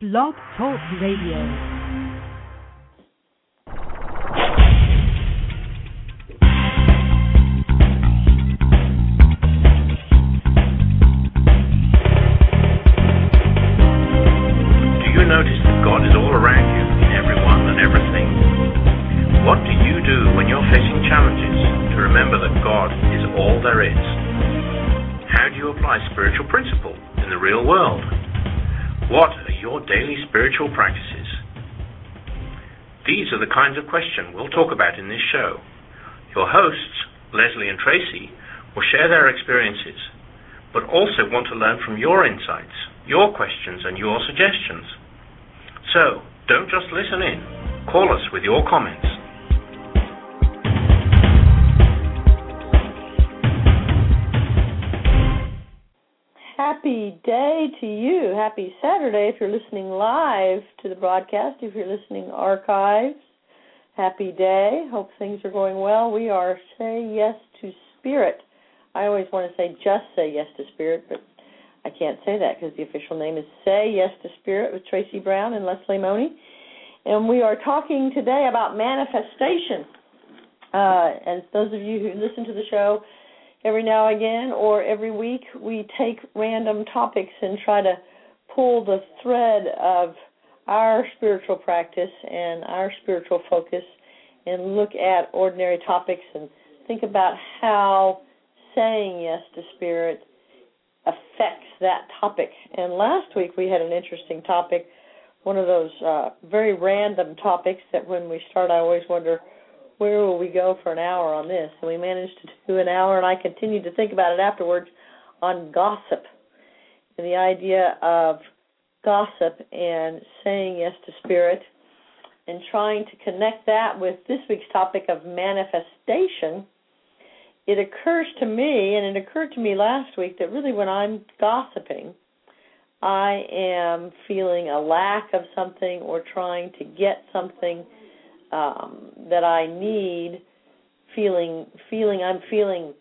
Blog Talk Radio. Practices? These are the kinds of questions we'll talk about in this show. Your hosts, Lesley and Tracy, will share their experiences, but also want to learn from your insights, your questions, and your suggestions. So, don't just listen in. Call us with your comments. Happy day to you. Happy Saturday if you're listening live to the broadcast. If you're listening archives, happy day. Hope things are going well. We are Say Yes to Spirit. I always want to say just say yes to Spirit, but I can't say that because the official name is Say Yes to Spirit with Tracy Brown and Lesley Money. And we are talking today about manifestation. Uh, and those of you who listen to the show every now and again or every week, we take random topics and try to pull the thread of our spiritual practice and our spiritual focus and look at ordinary topics and think about how saying yes to spirit affects that topic. And last week we had an interesting topic, one of those uh, very random topics that when we start I always wonder where will we go for an hour on this? And we managed to do an hour, and I continued to think about it afterwards on gossip and the idea of gossip and saying yes to spirit and trying to connect that with this week's topic of manifestation. It occurs to me, and it occurred to me last week, that really when I'm gossiping, I am feeling a lack of something or trying to get something um, that I need, feeling feeling I'm feeling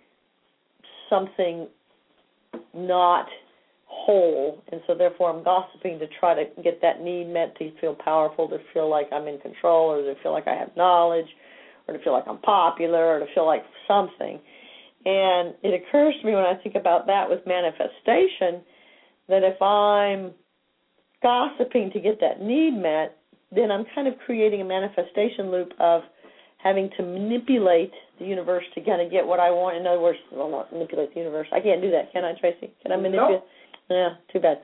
something not whole, and so therefore I'm gossiping to try to get that need met, to feel powerful, to feel like I'm in control, or to feel like I have knowledge, or to feel like I'm popular, or to feel like something. And it occurs to me when I think about that with manifestation that if I'm gossiping to get that need met, then I'm kind of creating a manifestation loop of having to manipulate the universe to kind of get what I want. In other words, well, not manipulate the universe. I can't do that, can I, Tracy? Can I manipulate? Nope. Yeah, too bad.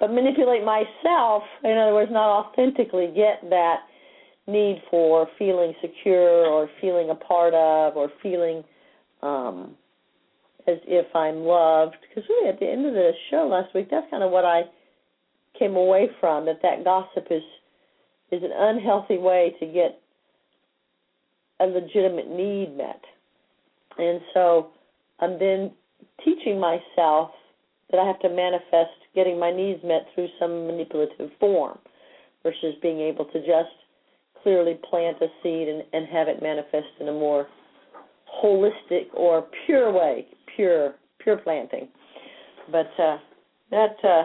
But manipulate myself, in other words, not authentically get that need for feeling secure or feeling a part of or feeling um as if I'm loved. Because really, at the end of the show last week, that's kind of what I came away from. That that gossip is is an unhealthy way to get a legitimate need met. And so I'm then teaching myself that I have to manifest getting my needs met through some manipulative form versus being able to just clearly plant a seed and, and have it manifest in a more holistic or pure way, pure pure planting. But uh, that uh,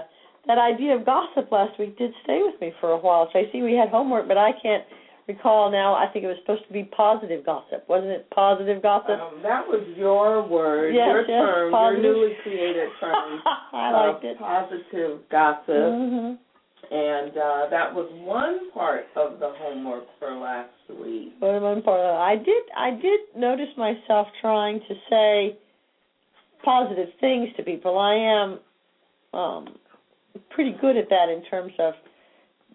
that idea of gossip last week did stay with me for a while. Tracy, we had homework, but I can't recall now. I think it was supposed to be positive gossip, wasn't it? Positive gossip. Um, that was your word, Yes, your yes, term, positive. your newly created term. I liked it. Positive gossip. Mm-hmm. And uh, that was one part of the homework for last week. Am I part of? I did. I did notice myself trying to say positive things to people. I am um, pretty good at that in terms of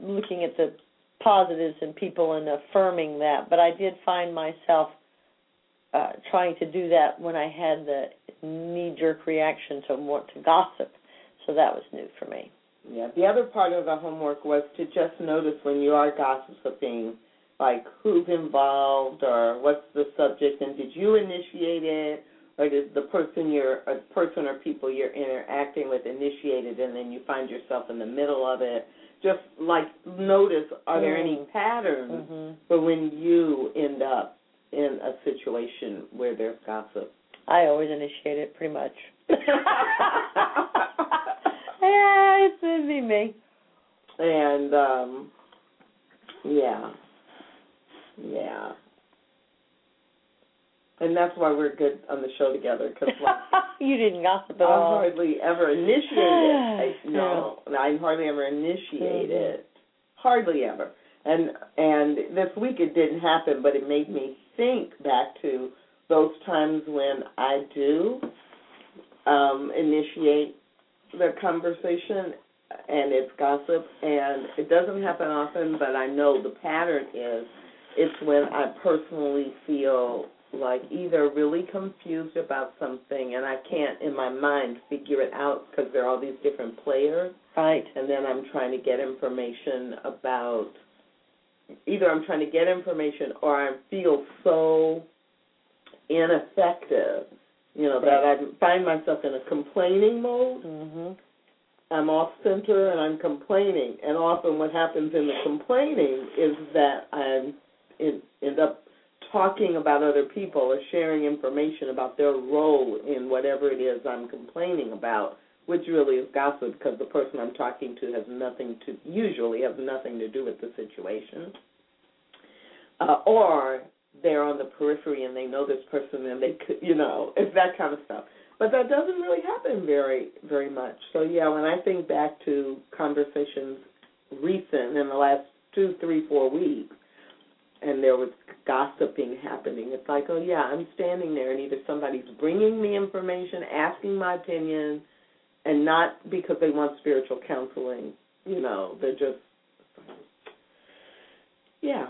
looking at the positives in people and affirming that. But I did find myself uh, trying to do that when I had the knee-jerk reaction to want to gossip. So that was new for me. Yeah. The other part of the homework was to just notice when you are gossiping, like who's involved or what's the subject, and did you initiate it, or did the person you're, a person or people you're interacting with initiated and then you find yourself in the middle of it? Just like notice, are there any Mm. patterns hmm for when you end up in a situation where there's gossip? I always initiate it, pretty much. yeah, it's it'd be me. and um yeah, yeah, and that's why we're good on the show together because like, you didn't gossip at I all. hardly ever initiate it. I, no, I hardly ever initiate Mhm. it. Hardly ever. And and this week it didn't happen, but it made me think back to those times when I do um, initiate the conversation and it's gossip and it doesn't happen often but I know the pattern is it's when I personally feel like either really confused about something and I can't in my mind figure it out because there are all these different players Right. and then I'm trying to get information about either I'm trying to get information or I feel so ineffective, you know, that I find myself in a complaining mode. Mhm. I'm off center and I'm complaining, and often what happens in the complaining is that I end up talking about other people or sharing information about their role in whatever it is I'm complaining about, which really is gossip because the person I'm talking to has nothing to usually has nothing to do with the situation, uh, or they're on the periphery and they know this person and they could, you know, it's that kind of stuff. But that doesn't really happen very very much. So yeah, when I think back to conversations recent in the last two, three, four weeks, and there was gossiping happening, it's like, oh yeah, I'm standing there and either somebody's bringing me information, asking my opinion, and not because they want spiritual counseling. You know, they're just, yeah.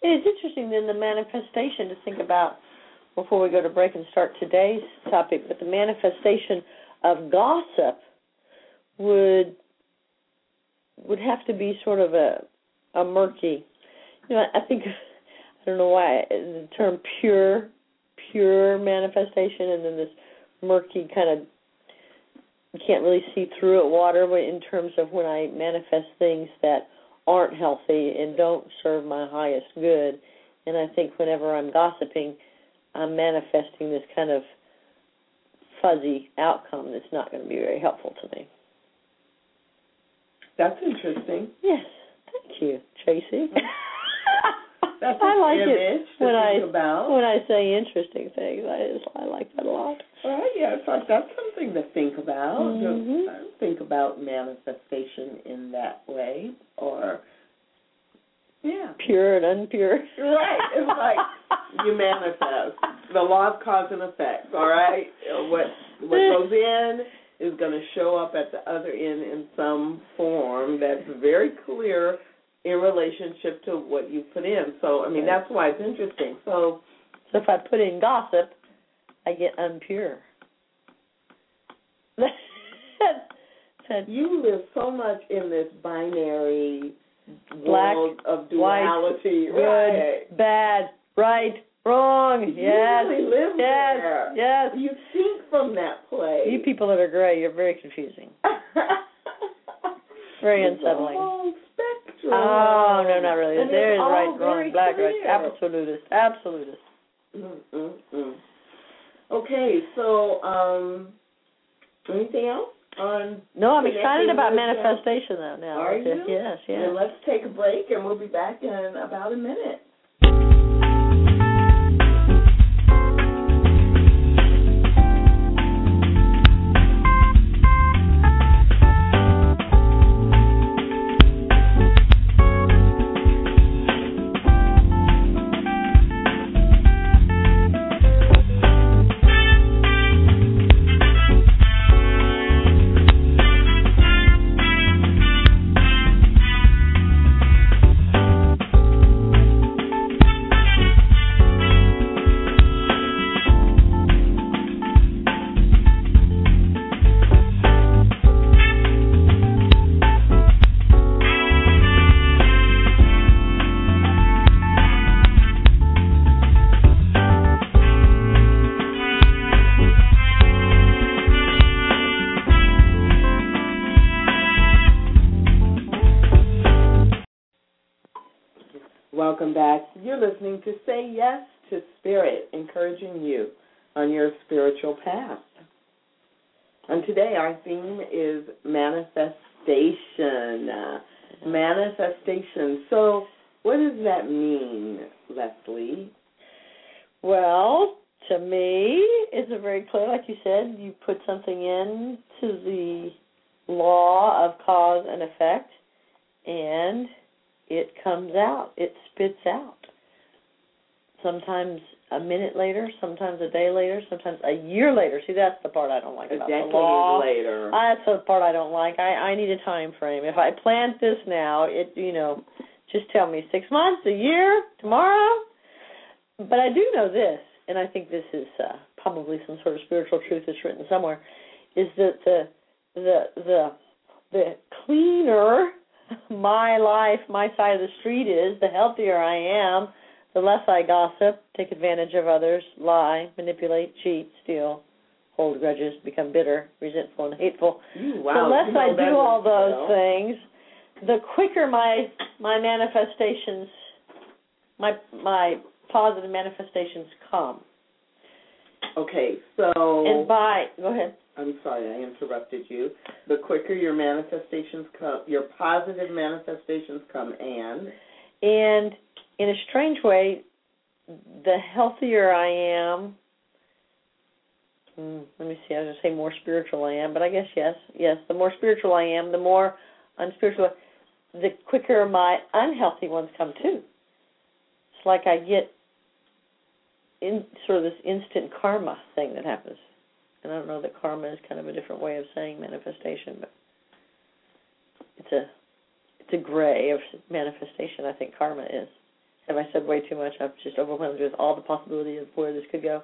It's interesting then the manifestation to think about before we go to break and start today's topic, but the manifestation of gossip would would have to be sort of a a murky. You know, I think I don't know why the term pure pure manifestation and then this murky kind of you can't really see through it water but in terms of when I manifest things that aren't healthy and don't serve my highest good. And I think whenever I'm gossiping, I'm manifesting this kind of fuzzy outcome that's not going to be very helpful to me. That's interesting. Yes, thank you, Tracy. That's I like it image to when I about. when I say interesting things. I just, I like that a lot. Right, yeah, so that's something to think about. Mhm. Just, uh, think about manifestation in that way, or yeah, Pure and unpure. right. It's like you manifest the law of cause and effect. All right, what what goes in is going to show up at the other end in some form that's very clear in relationship to what you put in. So I mean that's why it's interesting. So So if I put in gossip, I get unpure. You live so much in this binary Black, world of white, duality, good, right? bad, right, wrong. You Yes, really live yes, there. yes. You think from that place. You people that are gray, you're very confusing. Very unsettling. Spectrum. Oh no, not really. And there is right, wrong, black, right, clear. absolutist, absolutist. Mm, mm, mm. Okay, so um, anything else on? No, I'm excited about uh, manifestation though. Now, Are you? yes, yes. Let's take a break, and we'll be back in about a minute. To Say Yes to Spirit, encouraging you on your spiritual path. And today our theme is manifestation. Uh, Manifestation. So, what does that mean, Lesley? Well, to me, it's a very clear, like you said, you put something in to the law of cause and effect, and it comes out, it spits out. Sometimes a minute later, sometimes a day later, sometimes a year later. See, that's the part I don't like A about decade the law. later. That's the part I don't like. I I need a time frame. If I plant this now, it you know, just tell me six months, a year, tomorrow. But I do know this, and I think this is uh, probably some sort of spiritual truth that's written somewhere, is that the the the the cleaner my life, my side of the street is, the healthier I am, the less I gossip, take advantage of others, lie, manipulate, cheat, steal, hold grudges, become bitter, resentful, and hateful. You, wow, the less you know I do all those yourself. things, the quicker my my manifestations, my my positive manifestations come. Okay, so And by go ahead. I'm sorry I interrupted you. The quicker your manifestations come, your positive manifestations come, and And in a strange way, the healthier I am, hmm, let me see, I was going to say more spiritual I am, but I guess yes, yes, the more spiritual I am, the more unspiritual, the quicker my unhealthy ones come too. It's like I get in sort of this instant karma thing that happens. And I don't know that karma is kind of a different way of saying manifestation, but it's a it's a gray of manifestation. I think karma is. Have I said way too much? I'm just overwhelmed with all the possibilities of where this could go.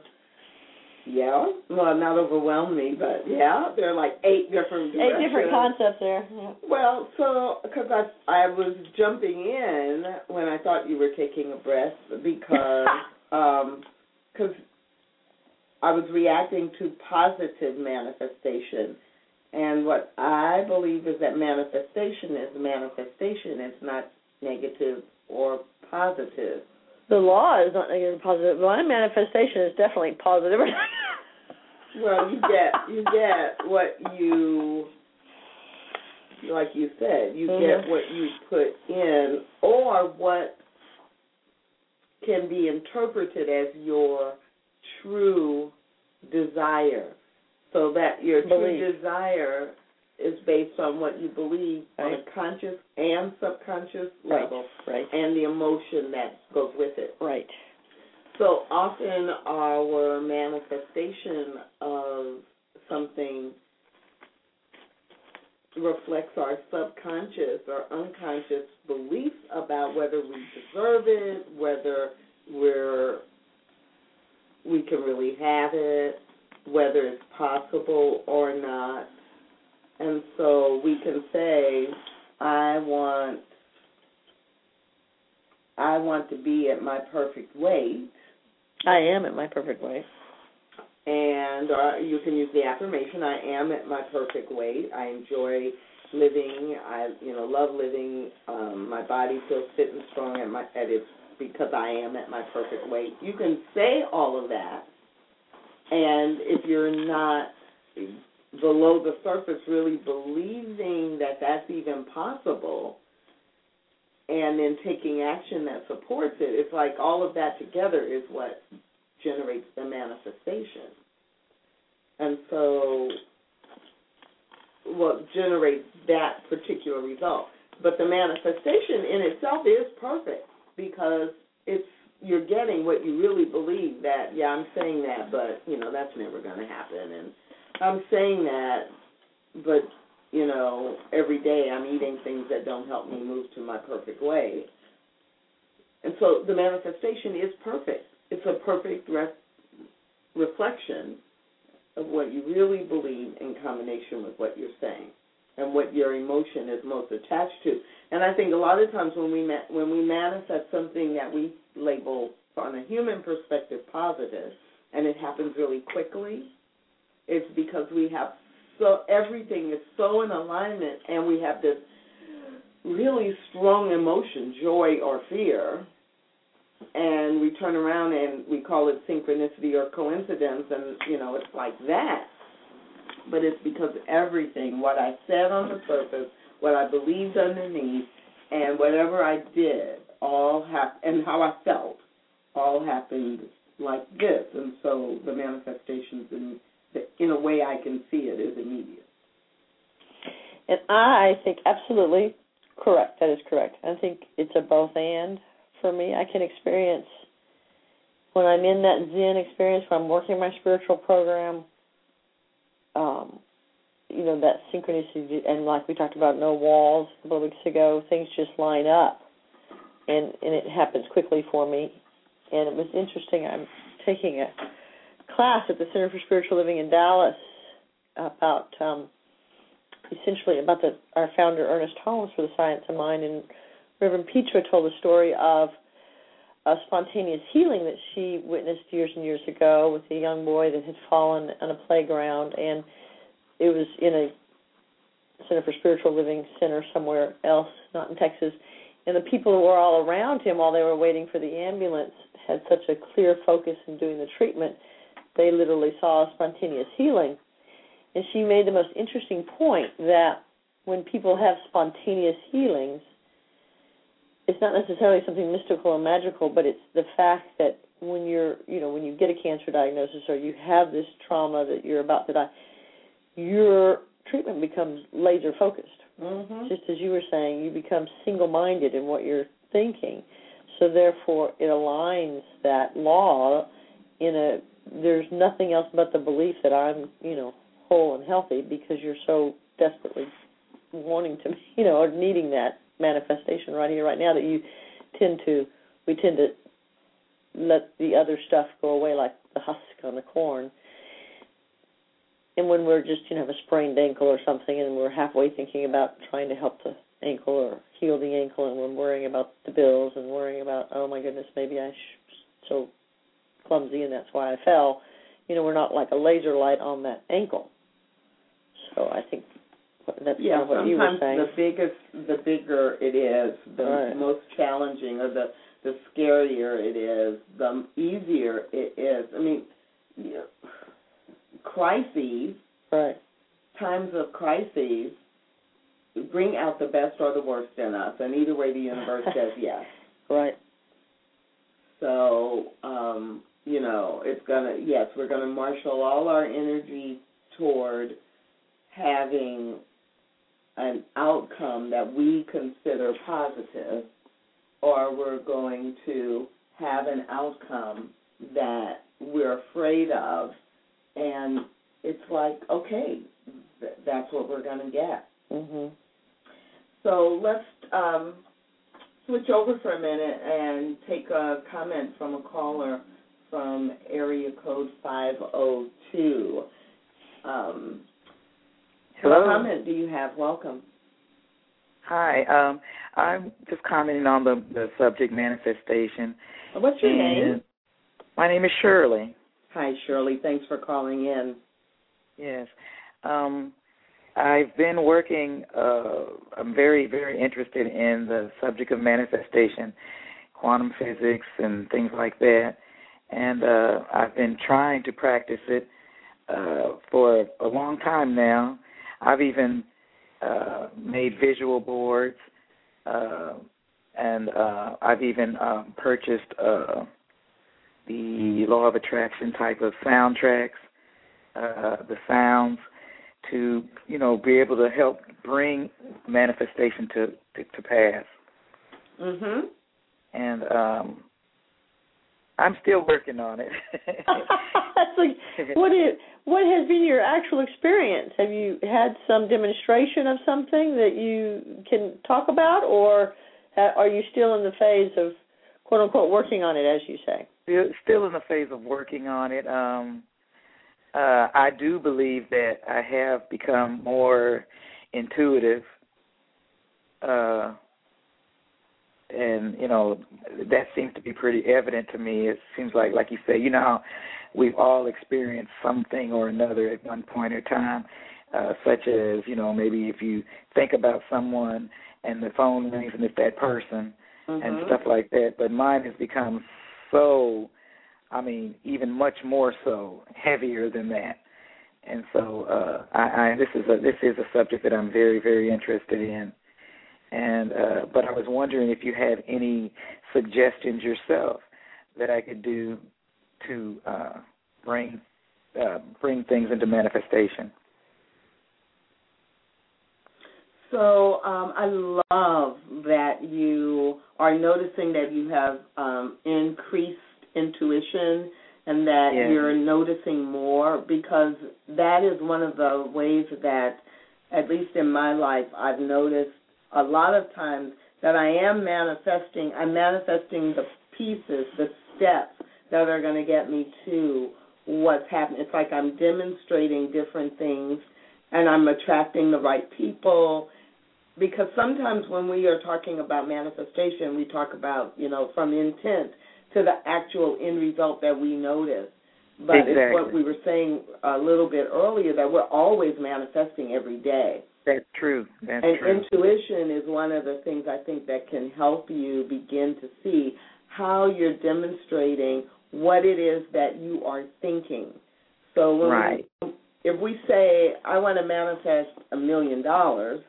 yeah, well, not overwhelm me, but yeah, there are like eight different Eight different concepts there. Yeah. Well, so because I I was jumping in when I thought you were taking a breath because um because I was reacting to positive manifestation, and what I believe is that manifestation is manifestation. It's not negative or positive. The law is not negative or positive. My manifestation is definitely positive. Well, you get you get what you like you said, you Mhm. get what you put in or what can be interpreted as your true desire. So that your Belief. true desire is based on what you believe on a conscious and subconscious Right. level right. and the emotion that goes with it. Right. So often our manifestation of something reflects our subconscious or unconscious beliefs about whether we deserve it, whether we're we can really have it, whether it's possible or not. And so we can say, I want I want to be at my perfect weight. I am at my perfect weight. and uh, you can use the affirmation i am at my perfect weight. I enjoy living i you know love living um my body feels fit and strong at my at its because i am at my perfect weight. You can say all of that and if you're not below the surface really believing that that's even possible and then taking action that supports it it's like all of that together is what generates the manifestation. And so what generates that particular result. But the manifestation in itself is perfect because it's you're getting what you really believe that, yeah, I'm saying that, but you know, that's never gonna happen and I'm saying that but, you know, every day I'm eating things that don't help me move to my perfect way. And so the manifestation is perfect it's a perfect re- reflection of what you really believe in combination with what you're saying and what your emotion is most attached to. And I think a lot of times when we ma- when we manifest something that we label on a human perspective positive and it happens really quickly, it's because we have so everything is so in alignment and we have this really strong emotion, joy or fear, and we turn around and we call it synchronicity or coincidence and you know it's like that. But it's because everything what i said on the surface what i believed underneath and whatever I did, all hap- and how I felt, all happened like this, and so the manifestations in in a way I can see it is immediate. And I think absolutely correct. That is correct. I think it's a both and for me. I can experience when I'm in that Zen experience, when I'm working my spiritual program, um, you know, that synchronicity, and like we talked about, no walls a couple of weeks ago, things just line up, and and it happens quickly for me. And it was interesting. I'm taking a class at the Center for Spiritual Living in Dallas about um, essentially about the our founder Ernest Holmes for the Science of Mind, and Reverend Petra told a story of a spontaneous healing that she witnessed years and years ago with a young boy that had fallen on a playground, and it was in a Center for Spiritual Living center somewhere else, not in Texas. And the people who were all around him while they were waiting for the ambulance had such a clear focus in doing the treatment, they literally saw spontaneous healing. And she made the most interesting point that when people have spontaneous healings, it's not necessarily something mystical or magical, but it's the fact that when you're, you know, when you get a cancer diagnosis or you have this trauma that you're about to die, your treatment becomes laser focused. Mm-hmm. Just as you were saying, you become single minded in what you're thinking. So therefore, it aligns that law in a. There's nothing else but the belief that I'm, you know, whole and healthy because you're so desperately wanting to, you know, or needing that manifestation right here, right now that you tend to, we tend to let the other stuff go away like the husk on the corn. And when we're just, you know, have a sprained ankle or something and we're halfway thinking about trying to help the ankle or heal the ankle and we're worrying about the bills and worrying about, oh my goodness, maybe I sh- so clumsy and that's why I fell. You know, we're not like a laser light on that ankle. So I think that's yeah, kind of what you were saying. the biggest, the bigger it is, the Right. most challenging, or the the scarier it is, the easier it is. I mean, you know, crises, right. times of crises, bring out the best or the worst in us, and either way, the universe says yes. Right. So, um, you know, it's gonna yes, we're gonna marshal all our energy toward having an outcome that we consider positive, or we're going to have an outcome that we're afraid of, and it's like, okay, th- that's what we're going to get. Mhm. So let's um, switch over for a minute and take a comment from a caller from area code 502. Um, Hello. What comment do you have? Welcome. Hi. Um, I'm just commenting on the, the subject manifestation. What's your name? My name is Shirley. Hi, Shirley. Thanks for calling in. Yes. Um, I've been working. Uh, I'm very, very interested in the subject of manifestation, quantum physics, and things like that. And uh, I've been trying to practice it uh, for a long time now. I've even uh, made visual boards, uh, and uh, I've even um, purchased uh, the law of attraction type of soundtracks, uh, the sounds to you know be able to help bring manifestation to to, to pass. Mhm. And um, I'm still working on it. That's like what is what has been your actual experience? Have you had some demonstration of something that you can talk about, or are you still in the phase of quote unquote working on it, as you say? still still in the phase of working on it. Um, uh, I do believe that I have become more intuitive, uh, and you know that seems to be pretty evident to me. It seems like, like you say, you know how we've all experienced something or another at one point in time, uh, such as you know maybe if you think about someone and the phone rings and it's that person and Mhm. stuff like that. But mine has become so, I mean, even much more so, heavier than that. And so, uh, I, I this is a this is a subject that I'm very very interested in, and uh, but I was wondering if you had any suggestions yourself that I could do to uh, bring uh, bring things into manifestation. So um, I love that you are noticing that you have um, increased intuition and that Yeah. you're noticing more because that is one of the ways that, at least in my life, I've noticed a lot of times that I am manifesting. I'm manifesting the pieces, the steps that are going to get me to what's happening. It's like I'm demonstrating different things and I'm attracting the right people because sometimes when we are talking about manifestation, we talk about, you know, from intent to the actual end result that we notice. But it's what we were saying a little bit earlier that we're always manifesting every day. That's true. That's And true. intuition is one of the things I think that can help you begin to see how you're demonstrating what it is that you are thinking. So when Right. we, if we say I want to manifest a million dollars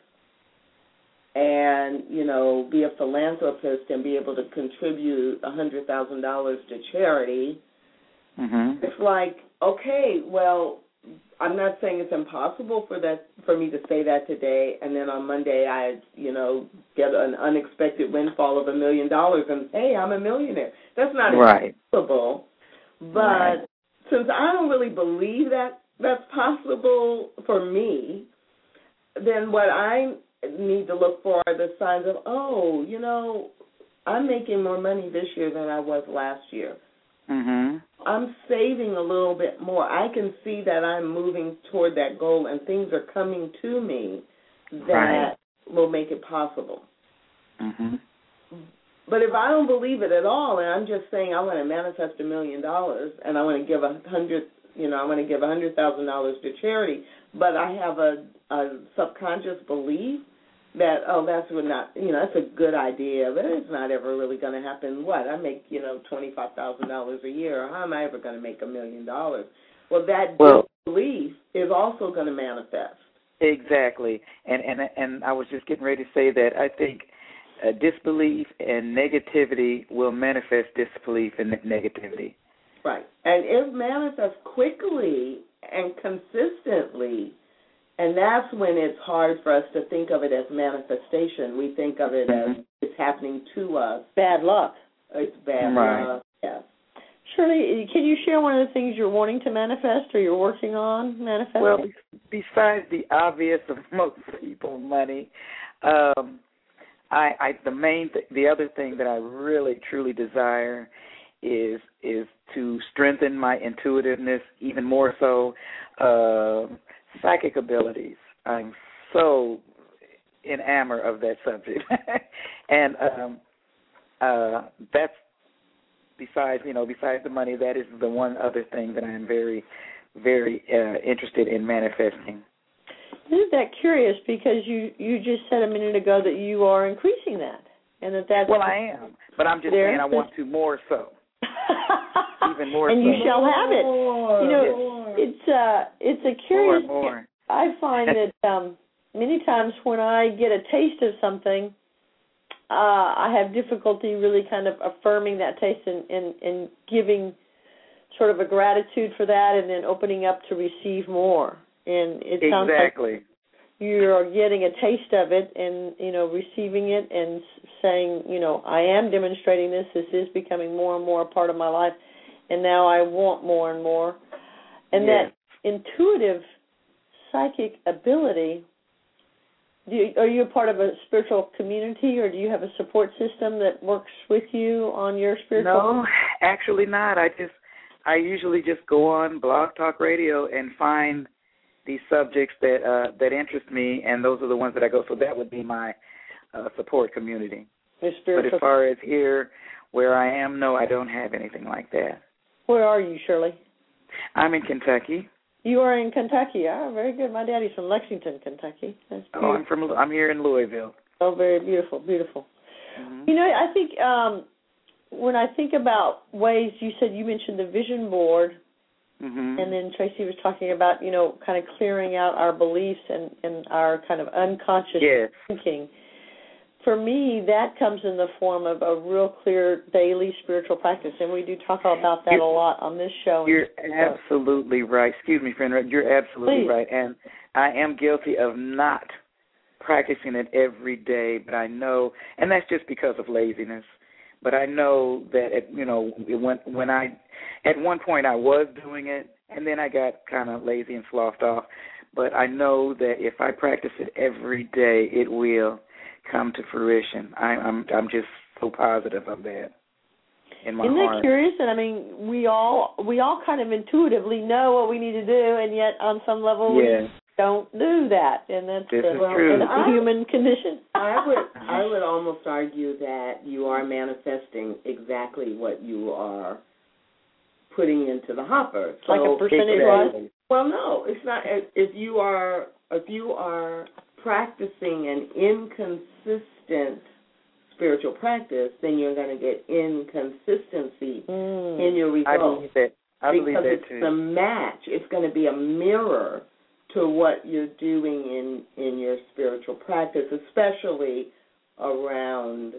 and you know be a philanthropist and be able to contribute a hundred thousand dollars to charity, mhm. it's like okay, well, I'm not saying it's impossible for that for me to say that today, and then on Monday I, you know, get an unexpected windfall of a million dollars, and hey, I'm a millionaire. That's not Right. impossible, but Right. since I don't really believe that that's possible for me, then what I need to look for are the signs of, oh, you know, I'm making more money this year than I was last year. Mhm. I'm saving a little bit more. I can see that I'm moving toward that goal and things are coming to me that Right. will make it possible. Mhm. But if I don't believe it at all and I'm just saying I want to manifest a million dollars and I want to give a hundred you know, I want to give a hundred thousand dollars to charity, but I have a, a subconscious belief that oh that's would not you know that's a good idea but it's not ever really going to happen. What? I make you know twenty five thousand dollars a year. How am i ever going to make a million dollars? Well that Well- belief is also going to manifest. Exactly. And and and I was just getting ready to say that I think uh, disbelief and negativity will manifest disbelief and negativity. right. And it manifests quickly and consistently and that's when it's hard for us to think of it as manifestation we think of it as Mhm. it's happening to us Bad luck. it's bad Right. luck yes Shirley, can you share one of the things you're wanting to manifest or you're working on manifesting? Well, besides the obvious of most people, money, um, I, I the main th- the other thing that I really truly desire is is to strengthen my intuitiveness even more so uh, psychic abilities. I'm so enamored of that subject, and um, uh, that's besides you know besides the money. That is the one other thing that I am very very uh, interested in manifesting. Isn't that curious? Because you you just said a minute ago that you are increasing that, and that that's Well, I am, but I'm just saying I want to more so. even more and you shall have it. You know, more. It's uh, it's a curious. more. I find that um, many times when I get a taste of something, uh, I have difficulty really kind of affirming that taste and, and, and giving sort of a gratitude for that, and then opening up to receive more. And it sounds like you're getting a taste of it and you know receiving it and saying you know i am demonstrating this this is becoming more and more a part of my life and now i want more and more and Yes. that intuitive psychic ability do you, are you a part of a spiritual community or do you have a support system that works with you on your spiritual No, actually not. I just I usually just go on Blog Talk Radio and find these subjects that uh that interest me and those are the ones that I go so that would be my uh support community. But as far as here where I am, no, I don't have anything like that. where are you shirley I'm in Kentucky. you are in kentucky ah very good my daddy's from lexington kentucky that's Oh, I'm from I'm here in Louisville. Oh, very beautiful, beautiful. Mhm. You know, I think um when I think about ways you said you mentioned the vision board Mhm. and then Tracy was talking about, you know, kind of clearing out our beliefs and, and our kind of unconscious Yes. thinking. For me, that comes in the form of a real clear daily spiritual practice, and we do talk about that You're- a lot on this show. You're absolutely right. Excuse me, friend. You're absolutely Please. right. And I am guilty of not practicing it every day, but I know, and that's just because of laziness. But I know that at, you know when when I at one point I was doing it, and then I got kind of lazy and sloughed off. But I know that if I practice it every day, it will come to fruition. I, I'm I'm just so positive of that in my Isn't heart. that curious? And I mean, we all we all kind of intuitively know what we need to do, and yet on some level Yes. we don't do that, and that's This the, is true. that's the human condition. I would I would almost argue that you are manifesting exactly what you are putting into the hopper. So Like a percentage Exactly. wise. Well, no, it's not. If if you are if you are practicing an inconsistent spiritual practice, then you're going to get inconsistency Mm. in your results. I believe that. I believe because it's too. the match. It's going to be a mirror to what you're doing in in your spiritual practice, especially around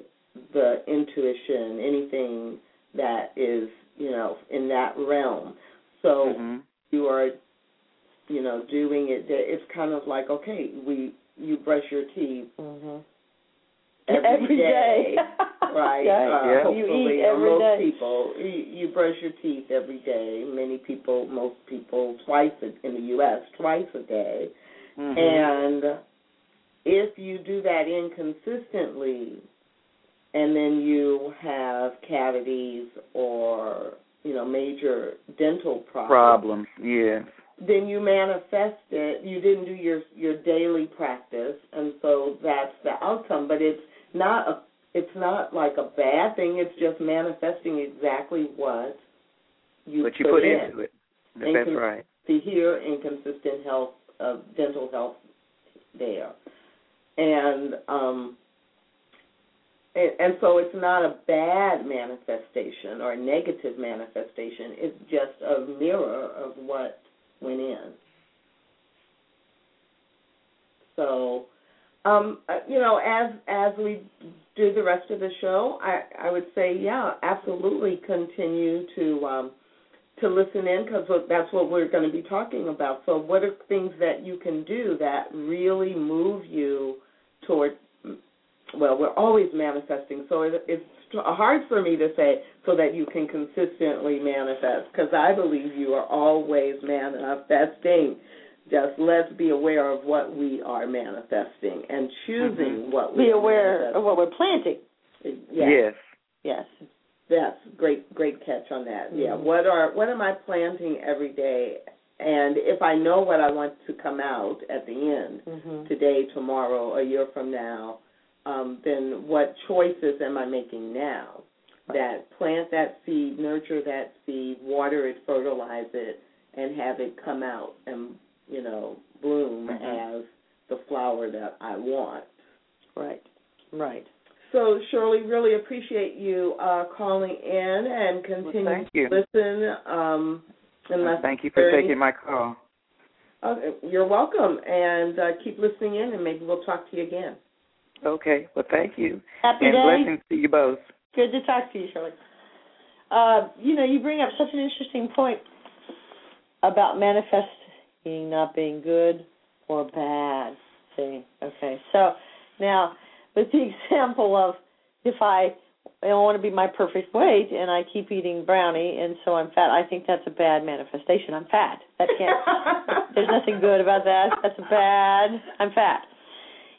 the intuition, anything that is you know in that realm. So Mhm. you are you know doing it. It's kind of like okay, we you brush your teeth Mhm. every Every day. right? Yeah. Uh, Yeah. You Hopefully, eat every most day. people, you, you brush your teeth every day. Many people, most people, twice a, in the U.S., twice a day. Mhm. And if you do that inconsistently, and then you have cavities or you know major dental problems, problems. Yes. Then you manifest it. You didn't do your your daily practice, and so that's the outcome. But it's not a it's not like a bad thing. It's just manifesting exactly what you But you put in. into it. That's con- right. See here, inconsistent health, uh, dental health, there, and um, and, and so it's not a bad manifestation or a negative manifestation. It's just a mirror of what went in. So, um, uh, you know, as as we do the rest of the show, I I would say, yeah, absolutely continue to um, to listen in because that's what we're going to be talking about. So, what are things that you can do that really move you toward? Well, we're always manifesting, so it, it's hard for me to say so that you can consistently manifest because I believe you are always manifesting. Just let's be aware of what we are manifesting and choosing what we Be are aware of what we're planting. Yes. Yes. Yes. That's great, great catch on that. Yeah. Mhm. What are what am I planting every day? And if I know what I want to come out at the end, Mhm. today, tomorrow, a year from now, um, then what choices am I making now? That plant that seed, nurture that seed, water it, fertilize it, and have it come out and you know bloom Mhm. as the flower that I want. Right. Right. So Shirley, really appreciate you uh, calling in and continue thank you. to listen. Um, unless Thank you for taking my call. Uh, you're welcome, and uh, keep listening in, and maybe we'll talk to you again. Okay. Well, thank you. Happy and day. blessings to you both. Good to talk to you, Shirley. Uh, you know, you bring up such an interesting point about manifesting not being good or bad. See, okay. So now, with the example of if I I don't want to be my perfect weight and I keep eating brownie and so I'm fat, I think that's a bad manifestation. I'm fat. That can't. there's nothing good about that. That's bad. I'm fat.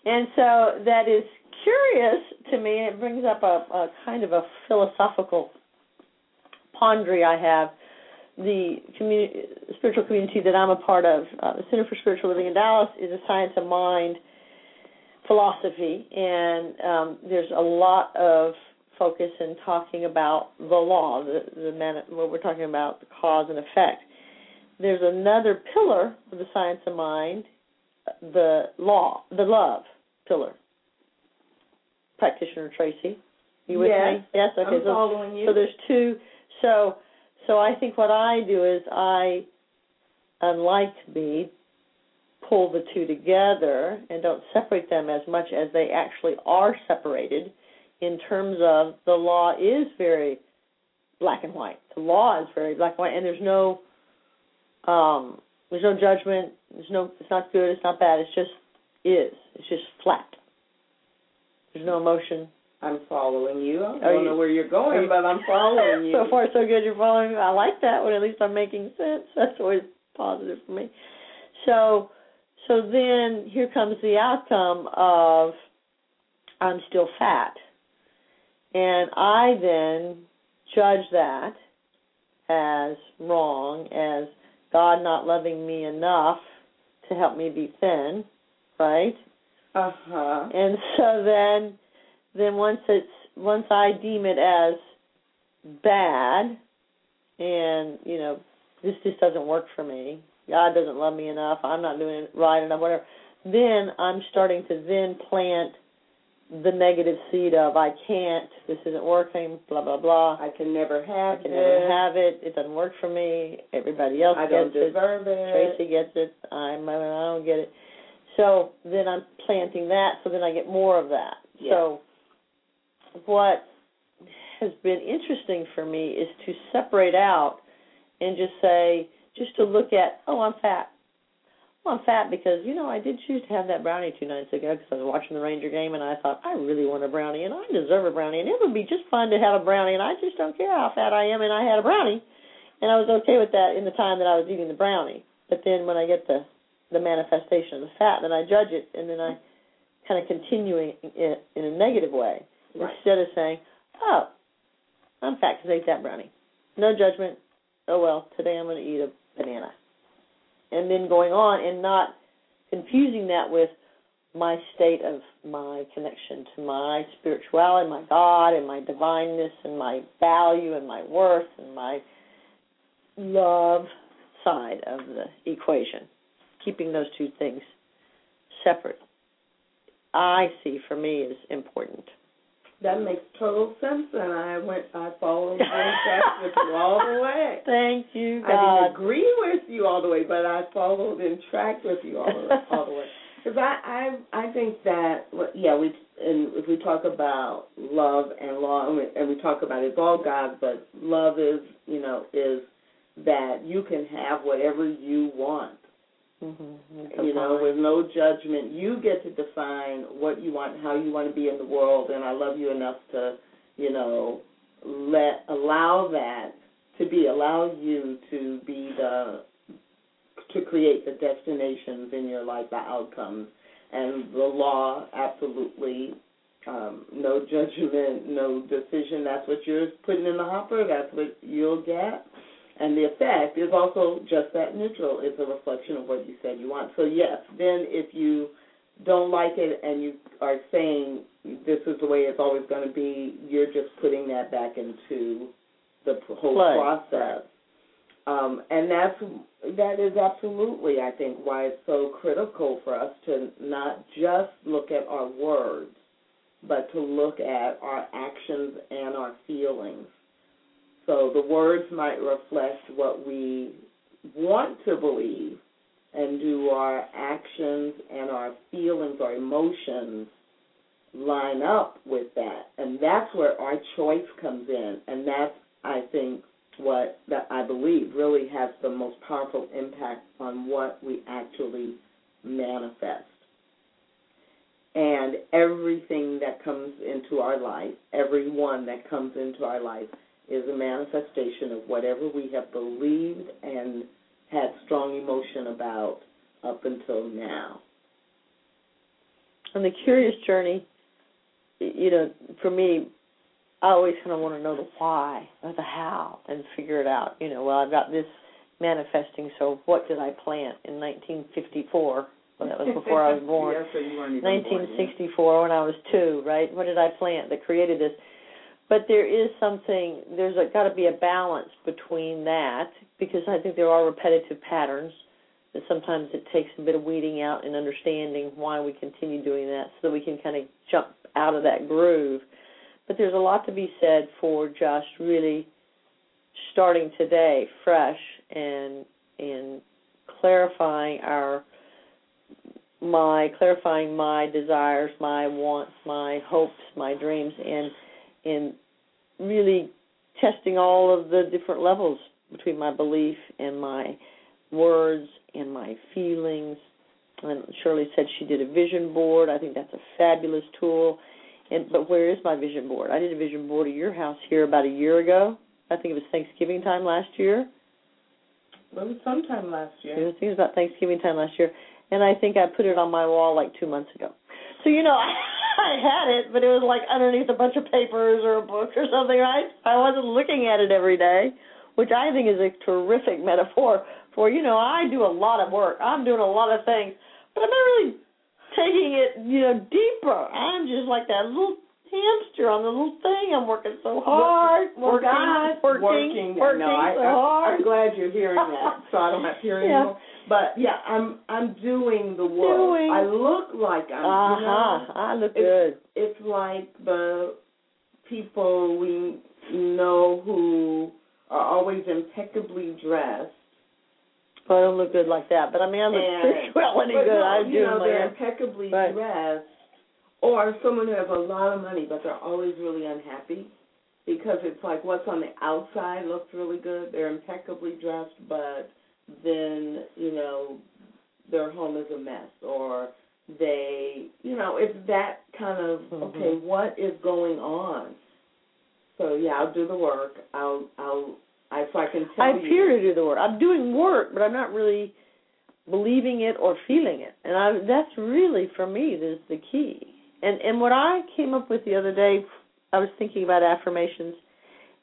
And so that is curious to me, and it brings up a, a kind of a philosophical quandary I have. The community, spiritual community that I'm a part of, uh, the Center for Spiritual Living in Dallas, is a science of mind philosophy, and um, there's a lot of focus in talking about the law, the, the man, what we're talking about, the cause and effect. There's another pillar of the science of mind, the law, the love pillar. Practitioner Tracy, you with Yes, me? Yes. Okay. I'm so, following you. so there's two. So so I think what I do is I, unlike me, pull the two together and don't separate them as much as they actually are separated in terms of the law is very black and white. The law is very black and white and there's no um there's no judgment, there's no it's not good, it's not bad, it's just is. It's just flat. There's no emotion. I'm following you. I don't you- know where you're are going, you- but I'm following you. so far so good you're following me. I like that one, at least I'm making sense. That's always positive for me. So so then here comes the outcome of I'm still fat. And I then judge that as wrong, as God not loving me enough to help me be thin, right? Uh huh. And so then then once it's once I deem it as bad and, you know, this just doesn't work for me. God doesn't love me enough. I'm not doing it right enough, whatever. Then I'm starting to then plant the negative seed of I can't, this isn't working, blah blah blah. I can never have it. I can it. never have it. It doesn't work for me. Everybody else I gets don't it. deserve it. Tracy gets it. I'm I don't get it. So then I'm planting that. So then I get more of that. Yeah. So what has been interesting for me is to separate out and just say, just to look at, oh, I'm fat. Well, I'm fat because you know I did choose to have that brownie two nights ago because I was watching the Ranger game and I thought I really want a brownie and I deserve a brownie and it would be just fun to have a brownie and I just don't care how fat I am and I had a brownie and I was okay with that in the time that I was eating the brownie. But then when I get the the manifestation of the fat, then I judge it and then I kind of continuing it in a negative way Right. instead of saying, "Oh, I'm fat because I ate that brownie." No judgment. Oh well, today I'm going to eat a banana, and then going on and not confusing that with my state of my connection to my spirituality, my God, and my divineness, and my value, and my worth, and my love side of the equation. Keeping those two things separate, I see for me is important. That makes total sense, and I went. I followed in track with you all the way. Thank you, God. I didn't agree with you all the way, but I followed and tracked with you all the, all the way. Because I, I, I think that yeah, we and if we talk about love and law, and we, and we talk about it's all God, but love is you know is that you can have whatever you want. Mm-hmm. You know, with no judgment, you get to define what you want, how you want to be in the world, and I love you enough to, you know, let allow that to be allow you to be the to create the destinations in your life, the outcomes, and the law absolutely um, no judgment, no decision. That's what you're putting in the hopper. That's what you'll get. And the effect is also just that neutral. It's a reflection of what you said you want. So yes, then if you don't like it and you are saying this is the way it's always going to be, you're just putting that back into the whole Play. process. Um, and that's that is absolutely, I think, why it's so critical for us to not just look at our words, but to look at our actions and our feelings. So the words might reflect what we want to believe, and do our actions and our feelings, our emotions line up with that? And that's where our choice comes in, and that's I think what that I believe really has the most powerful impact on what we actually manifest. And everything that comes into our life, everyone that comes into our life, is a manifestation of whatever we have believed and had strong emotion about up until now. On the curious journey, you know, for me, I always kind of want to know the why or the how and figure it out. You know, well, I've got this manifesting, so what did I plant in 1954? Well, that was before I was born. yeah, so you weren't even born yet. 1964 when I was two, right? What did I plant that created this? But there is something. There's got to be a balance between that because I think there are repetitive patterns that sometimes it takes a bit of weeding out and understanding why we continue doing that, so that we can kind of jump out of that groove. But there's a lot to be said for just really starting today fresh and and clarifying our my clarifying my desires, my wants, my hopes, my dreams, and and really testing all of the different levels between my belief and my words and my feelings. And Shirley said she did a vision board. I think that's a fabulous tool. And but where is my vision board? I did a vision board at your house here about a year ago. I think it was Thanksgiving time last year. It was sometime last It year. was, I think it was about Thanksgiving time last year, and I think I put it on my wall like two months ago. So you know, I had it, but it was like underneath a bunch of papers or a book or something, right? I wasn't looking at it every day, which I think is a terrific metaphor for you know I do a lot of work. I'm doing a lot of things, but I'm not really taking it you know deeper. I'm just like that little hamster on the little thing. I'm working so hard, Well, working, God, working, working. working no, I, so I, hard. I'm glad you're hearing that, so I don't have to hear Yeah. anymore. But yeah, I'm I'm doing the work. Doing. I look like I'm. Uh You know. I look It's- good. it's like the people we know who are always impeccably dressed. Well, I don't look good like that, but I mean, I look and, pretty well but good. no, I you know, they're impeccably Right. dressed, or someone who has a lot of money, but they're always really unhappy because it's like what's on the outside looks really good. They're impeccably dressed, but then you know their home is a mess, or they, you know, it's that kind of Mhm. okay. What is going on? So yeah, I'll do the work. I'll I'll I so I can tell I you. appear to do the work. I'm doing work, but I'm not really believing it or feeling it, and I, that's really for me is the key. And and what I came up with the other day, I was thinking about affirmations,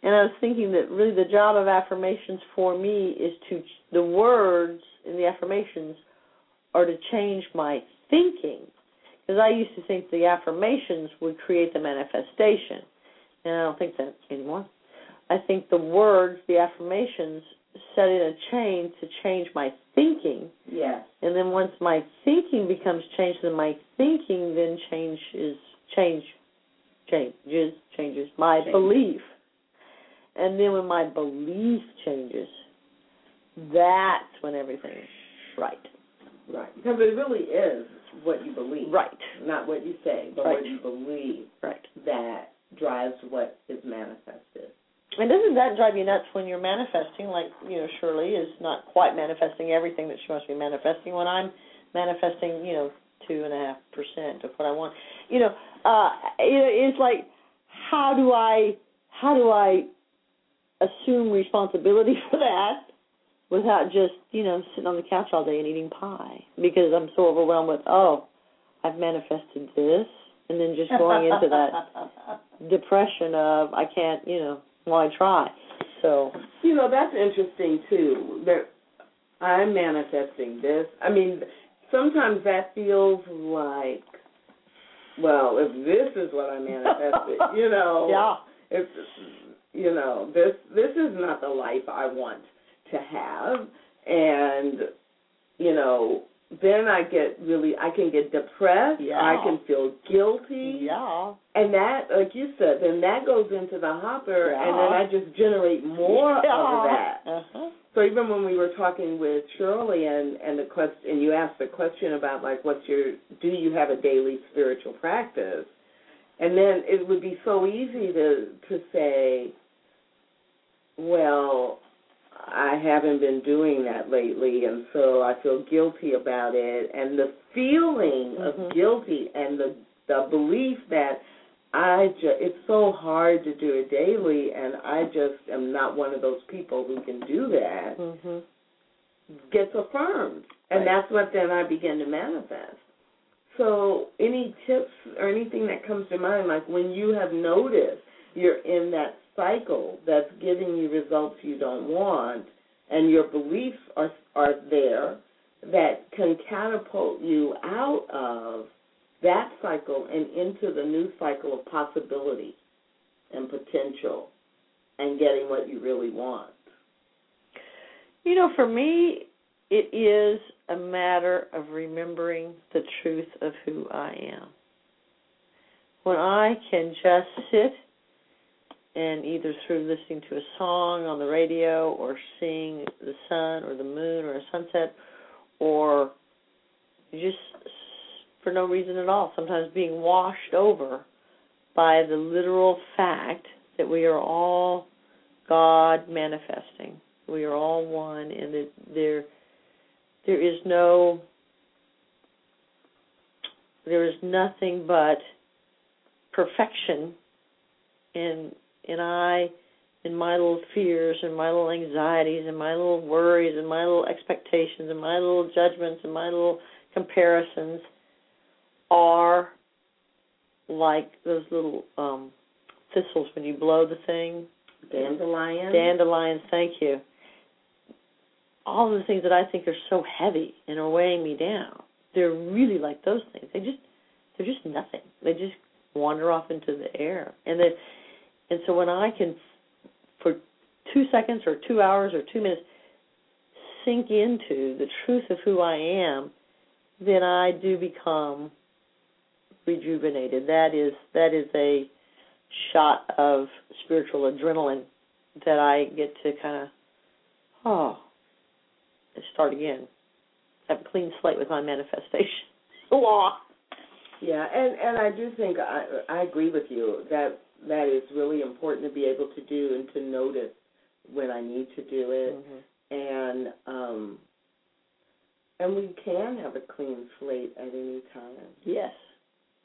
and I was thinking that really the job of affirmations for me is to the words in the affirmations are to change my thinking, because I used to think the affirmations would create the manifestation, and I don't think that anymore. I think the words, the affirmations, set in a chain to change my thinking. Yes. And then once my thinking becomes changed, then my thinking then changes, change, changes, changes my Changes. belief. And then when my belief changes, that's when everything's right. Right. Because it really is what you believe. Right. Not what you say, but Right. what you believe Right. that drives what is manifested. And doesn't that drive you nuts when you're manifesting? Like you know, Shirley is not quite manifesting everything that she wants to be manifesting. When I'm manifesting, you know, two and a half percent of what I want, you know, uh, it, it's like, how do I, how do I assume responsibility for that without just you know sitting on the couch all day and eating pie because I'm so overwhelmed with oh, I've manifested this, and then just going into that depression of I can't, you know, why try? So You know, that's interesting too. That I'm manifesting this. I mean, sometimes that feels like, well, if this is what I manifested, you know, yeah, if you know this this is not the life I want to have, and you know then I get really I can get depressed. Yeah. I can feel guilty. yeah, And that, like you said, then that goes into the hopper, Yeah. and then I just generate more yeah. of that. Uh-huh. So even when we were talking with Shirley, and and the question, and you asked the question about like, what's your, do you have a daily spiritual practice? And then it would be so easy to to say, well, I haven't been doing that lately, and so I feel guilty about it, and the feeling Mhm. of guilty and the the belief that I just it's so hard to do it daily, and I just am not one of those people who can do that. Mhm. Gets affirmed, and Right. that's what then I begin to manifest. So, any tips or anything that comes to mind, like when you have noticed you're in that cycle that's giving you results you don't want, and your beliefs are are there that can catapult you out of that cycle and into the new cycle of possibility and potential and getting what you really want. You know, for me, it is a matter of remembering the truth of who I am. When I can just sit and either through listening to a song on the radio or seeing the sun or the moon or a sunset or just for no reason at all. Sometimes being washed over by the literal fact that we are all God manifesting. We are all one, and that there there is no there is nothing but perfection and and I and my little fears and my little anxieties and my little worries and my little expectations and my little judgments and my little comparisons are like those little um thistles when you blow the thing. Dandelion. Dandelions, thank you. All the things that I think are so heavy and are weighing me down, they're really like those things. They just they're just nothing. They just wander off into the air. And then and so when I can for two seconds or two hours or two minutes sink into the truth of who I am, then I do become rejuvenated. That is that is a shot of spiritual adrenaline that I get to kind of oh start again. Have a clean slate with my manifestation law. Yeah, and and I do think I I agree with you that that is really important to be able to do and to notice when I need to do it, Mm-hmm. and um, and we can have a clean slate at any time. Yes.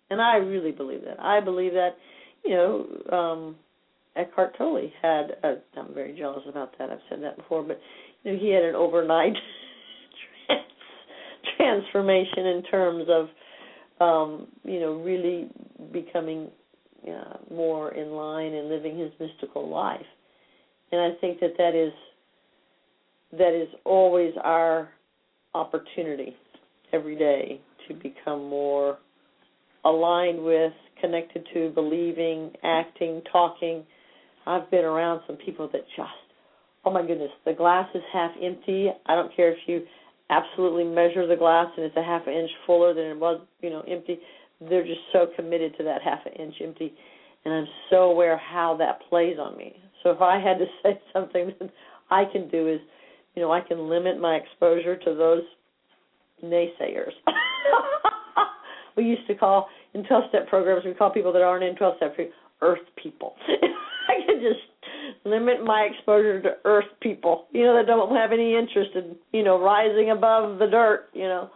And I really believe that. I believe that, you know, um Eckhart Tolle had a, I'm very jealous about that. I've said that before, but you know, he had an overnight trans, transformation in terms of um, you know, really becoming uh, more in line and living his mystical life. And I think that that is that is always our opportunity every day to become more aligned with, connected to, believing, acting, talking. I've been around some people that just, oh my goodness, the glass is half empty. I don't care if you absolutely measure the glass and it's a half inch fuller than it was, you know, empty. They're just so committed to that half an inch empty. And I'm so aware how that plays on me. So if I had to say something that I can do is, you know, I can limit my exposure to those naysayers. we used to call in 12 step programs, we call people that aren't in 12 step earth people. I could just limit my exposure to earth people, you know, that don't have any interest in, you know, rising above the dirt, you know,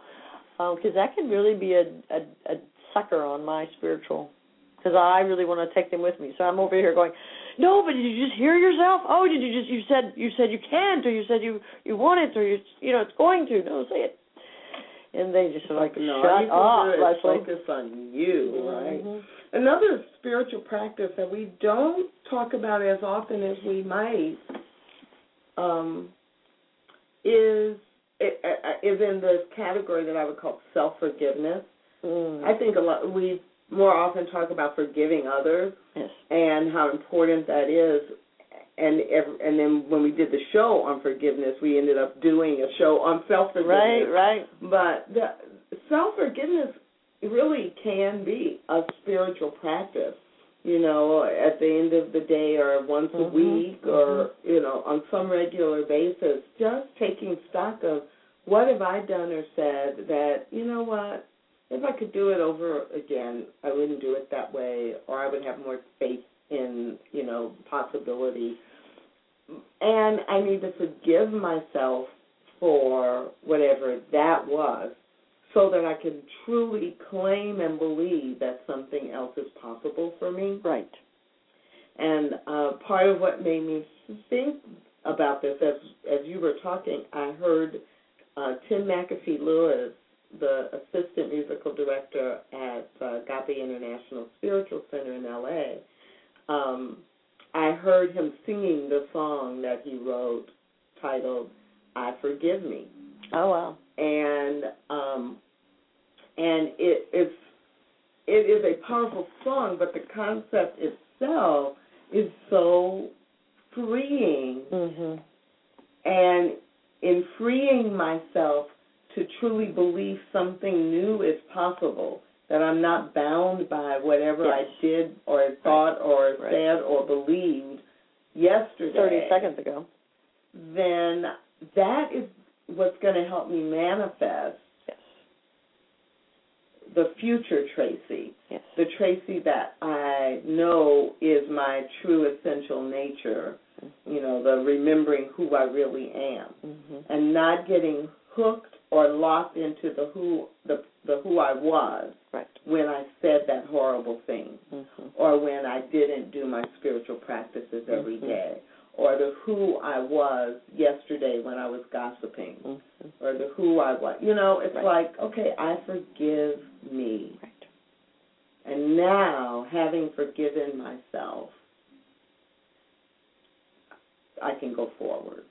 because um, that can really be a, a, a sucker on my spiritual, because I really want to take them with me. So I'm over here going, no, but did you just hear yourself? Oh, did you just you said you said you can't, or you said you you want it, or you you know it's going to. No, say it. And they just are like, no, shut up, you can do Lesley. focus on you, right? Mhm. Another spiritual practice that we don't talk about as often as we might um, is is in this category that I would call self forgiveness. Mm. I think a lot we more often talk about forgiving others yes. and how important that is. And ev and then when we did the show on forgiveness, we ended up doing a show on self forgiveness. Right, right. But the self forgiveness really can be a spiritual practice. You know, at the end of the day, or once Mhm, a week, or you know, on some regular basis, just taking stock of what have I done or said that you know what, if I could do it over again, I wouldn't do it that way, or I would have more faith in you know possibility. And I need to forgive myself for whatever that was so that I can truly claim and believe that something else is possible for me. Right. And uh, part of what made me think about this, as as you were talking, I heard uh, Tim McAfee Lewis, the assistant musical director at uh, Agape International Spiritual Center in L.A. Um, I heard him singing the song that he wrote, titled "I Forgive Me." Oh wow. and um and it it's it is a powerful song but the concept itself is so freeing Mm-hmm. and in freeing myself to truly believe something new is possible that I'm not bound by whatever Yes. I did or thought or Right. said or believed yesterday Thirty seconds ago. then that is what's going to help me manifest Yes. the future Tracy, Yes. the Tracy that I know is my true essential nature, you know, the remembering who I really am hmm and not getting hooked or locked into the who the the who I was Right. when I said that horrible thing hmm or when I didn't do my spiritual practices every Mhm. day, or the who I was yesterday when I was gossiping hmm or the who I was. You know, it's Right. like, okay, I forgive me. Right. And now, having forgiven myself, I can go forward.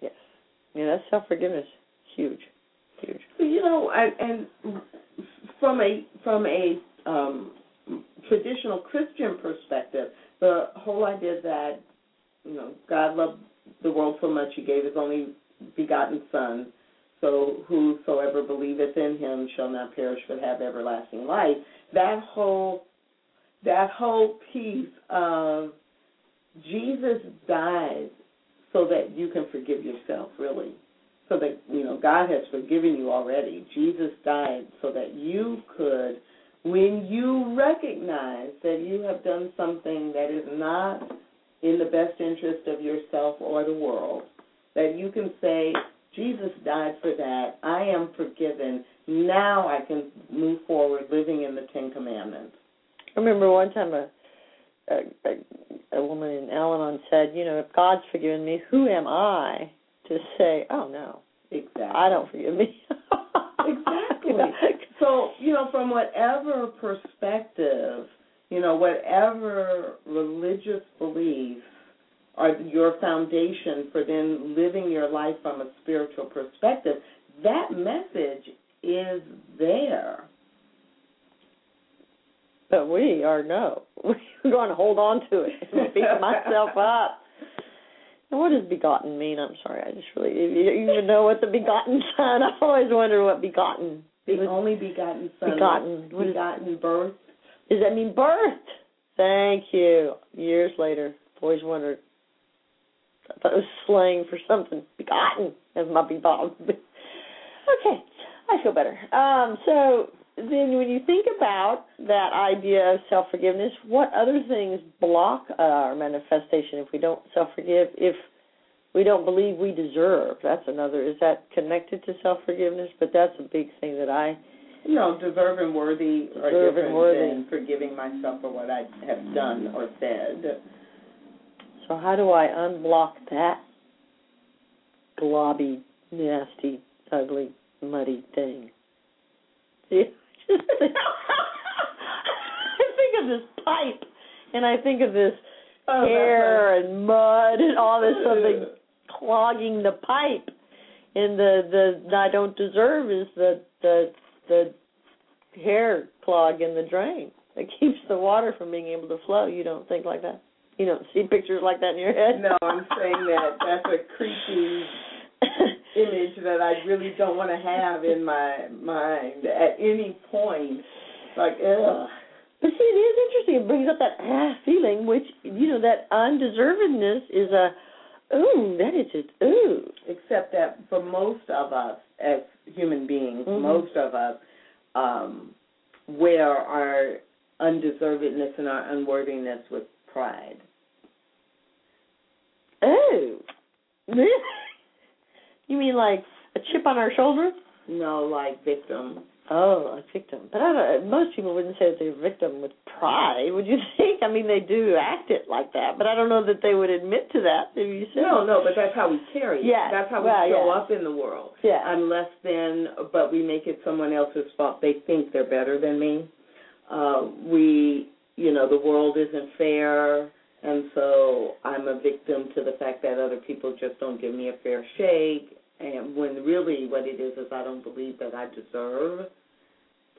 Yes. Yeah, that's self forgiveness. Huge. Huge. You know, and, and from a from a um, traditional Christian perspective, the whole idea that you know God loved the world so much He gave His only begotten Son, so whosoever believeth in Him shall not perish but have everlasting life. That whole that whole piece of Jesus died so that you can forgive yourself, really so that you know God has forgiven you already. Jesus died so that you could, when you recognize that you have done something that is not in the best interest of yourself or the world, that you can say, Jesus died for that. I am forgiven. Now I can move forward living in the Ten Commandments. I remember one time a a, a, a woman in Al-Anon said, you know, if God's forgiven me, who am I to say, oh no, Exactly. I don't forgive me. Exactly. So, you know, from whatever perspective, you know, whatever religious beliefs are your foundation for then living your life from a spiritual perspective, that message is there. But we are no. We're going to hold on to it and beat myself up. What does begotten mean? I'm sorry, I just really you even know what the begotten son. I've always wondered what begotten. The was- only begotten Son, Begotten. What is- begotten birth. Does that mean birth? Thank you. Years later, i always wondered. I thought it was slang for something. Begotten as my begotten. okay, I feel better. Um, so then, when you think about that idea of self forgiveness, what other things block our manifestation if we don't self forgive? If we don't believe we deserve, that's another. Is that connected to self forgiveness? But that's a big thing that I You know, deserve and worthy are Deserve and different worthy. than forgiving myself for what I have done or said. So how do I unblock that globby, nasty, ugly, muddy thing? See? I think of this pipe, and I think of this Oh, hair and mud and all this something clogging the pipe, and the the I don't deserve is the the the hair clog in the drain that keeps the water from being able to flow. You don't think like that? You don't see pictures like that in your head? No, I'm saying that that's a creepy image that I really don't want to have in my mind at any point. Like, ugh. But see, it is interesting. It brings up that ah feeling, which you know that undeservedness is a ooh. That is just ooh. Except that for most of us as human beings, Mhm. most of us um, wear our undeservedness and our unworthiness with pride. Oh, really? You mean like a chip on our shoulder? No, like victim. Oh, a victim. But I don't, most people wouldn't say that they're a victim with pride, would you think? I mean, they do act it like that, but I don't know that they would admit to that. Have you said? No, no, but that's how we carry it. Yeah, That's how well, we show yeah. up in the world. Yeah. I'm less than, but we make it someone else's fault. They think they're better than me. Uh, we, you know, the world isn't fair, and so I'm a victim to the fact that other people just don't give me a fair shake. And when really what it is is I don't believe that I deserve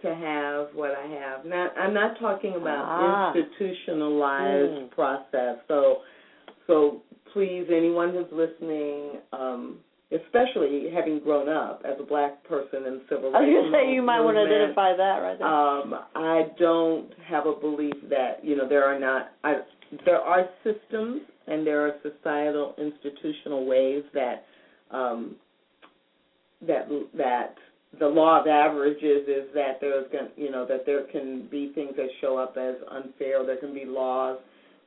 to have what I have. Not, I'm not talking about Ah. institutionalized Mm. process. So, so please, anyone who's listening, um, especially having grown up as a black person in civil I was rights to say you might want to identify that right there. um, I don't have a belief that you know there are not. I, there are systems and there are societal institutional ways that um, that that the law of averages is that there's gonna you know that there can be things that show up as unfair. There can be laws,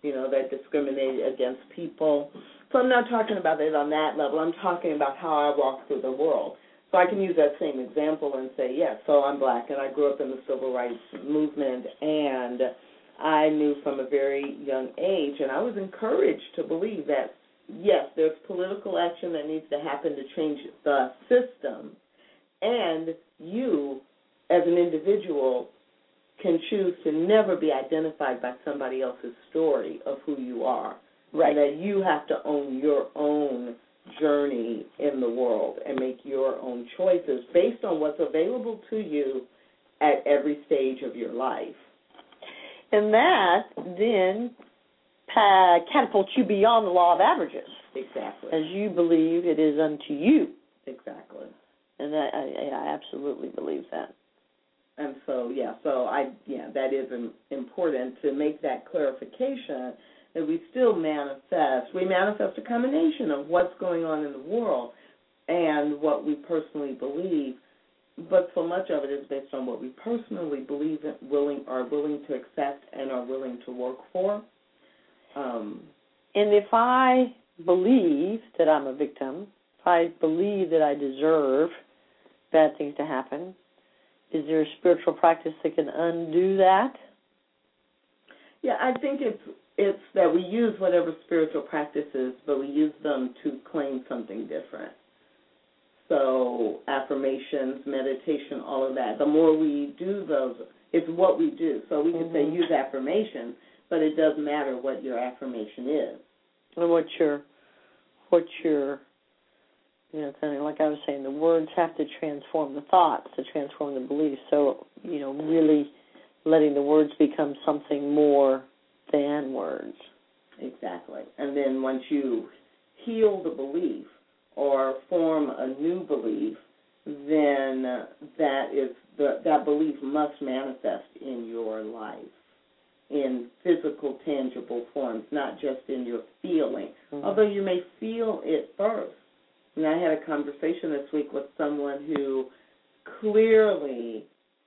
you know, that discriminate against people. So I'm not talking about it on that level. I'm talking about how I walk through the world. So I can use that same example and say, yes, so I'm black and I grew up in the civil rights movement and I knew from a very young age and I was encouraged to believe that yes, there's political action that needs to happen to change the system and you as an individual can choose to never be identified by somebody else's story of who you are. Right. And that you have to own your own journey in the world and make your own choices based on what's available to you at every stage of your life. And that then uh, catapults you beyond the law of averages, Exactly. as you believe it is unto you. Exactly. And that, I, I absolutely believe that. And so, yeah, so I, yeah, that is important to make that clarification that we still manifest. We manifest a combination of what's going on in the world and what we personally believe, but so much of it is based on what we personally believe and willing are willing to accept and are willing to work for. Um, And if I believe that I'm a victim, if I believe that I deserve bad things to happen, is there a spiritual practice that can undo that? Yeah, I think it's it's that we use whatever spiritual practices, but we use them to claim something different. So affirmations, meditation, all of that. The more we do those, it's what we do. So we can say Mhm. use affirmations, but it does matter what your affirmation is. And what your, what your, you know, kind of like I was saying, the words have to transform the thoughts to transform the beliefs. So, you know, really letting the words become something more than words. Exactly. And then once you heal the belief or form a new belief, then that is the, that belief must manifest in your life in physical, tangible forms, not just in your feeling. Mhm. Although you may feel it first. And I had a conversation this week with someone who clearly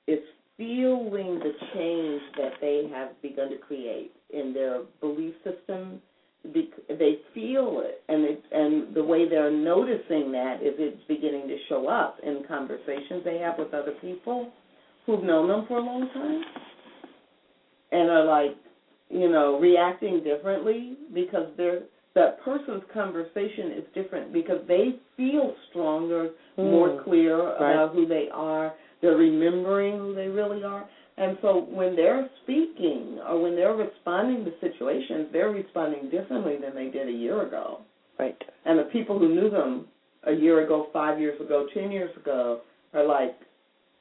is feeling the change that they have begun to create in their belief system. They feel it, and it, and the way they're noticing that is it's beginning to show up in conversations they have with other people who've known them for a long time, and are like, you know, reacting differently because they're that person's conversation is different because they feel stronger, more Mm. clear Right. about who they are. They're remembering who they really are. And so when they're speaking or when they're responding to situations, they're responding differently than they did a year ago. Right. And the people who knew them a year ago, five years ago, ten years ago are like,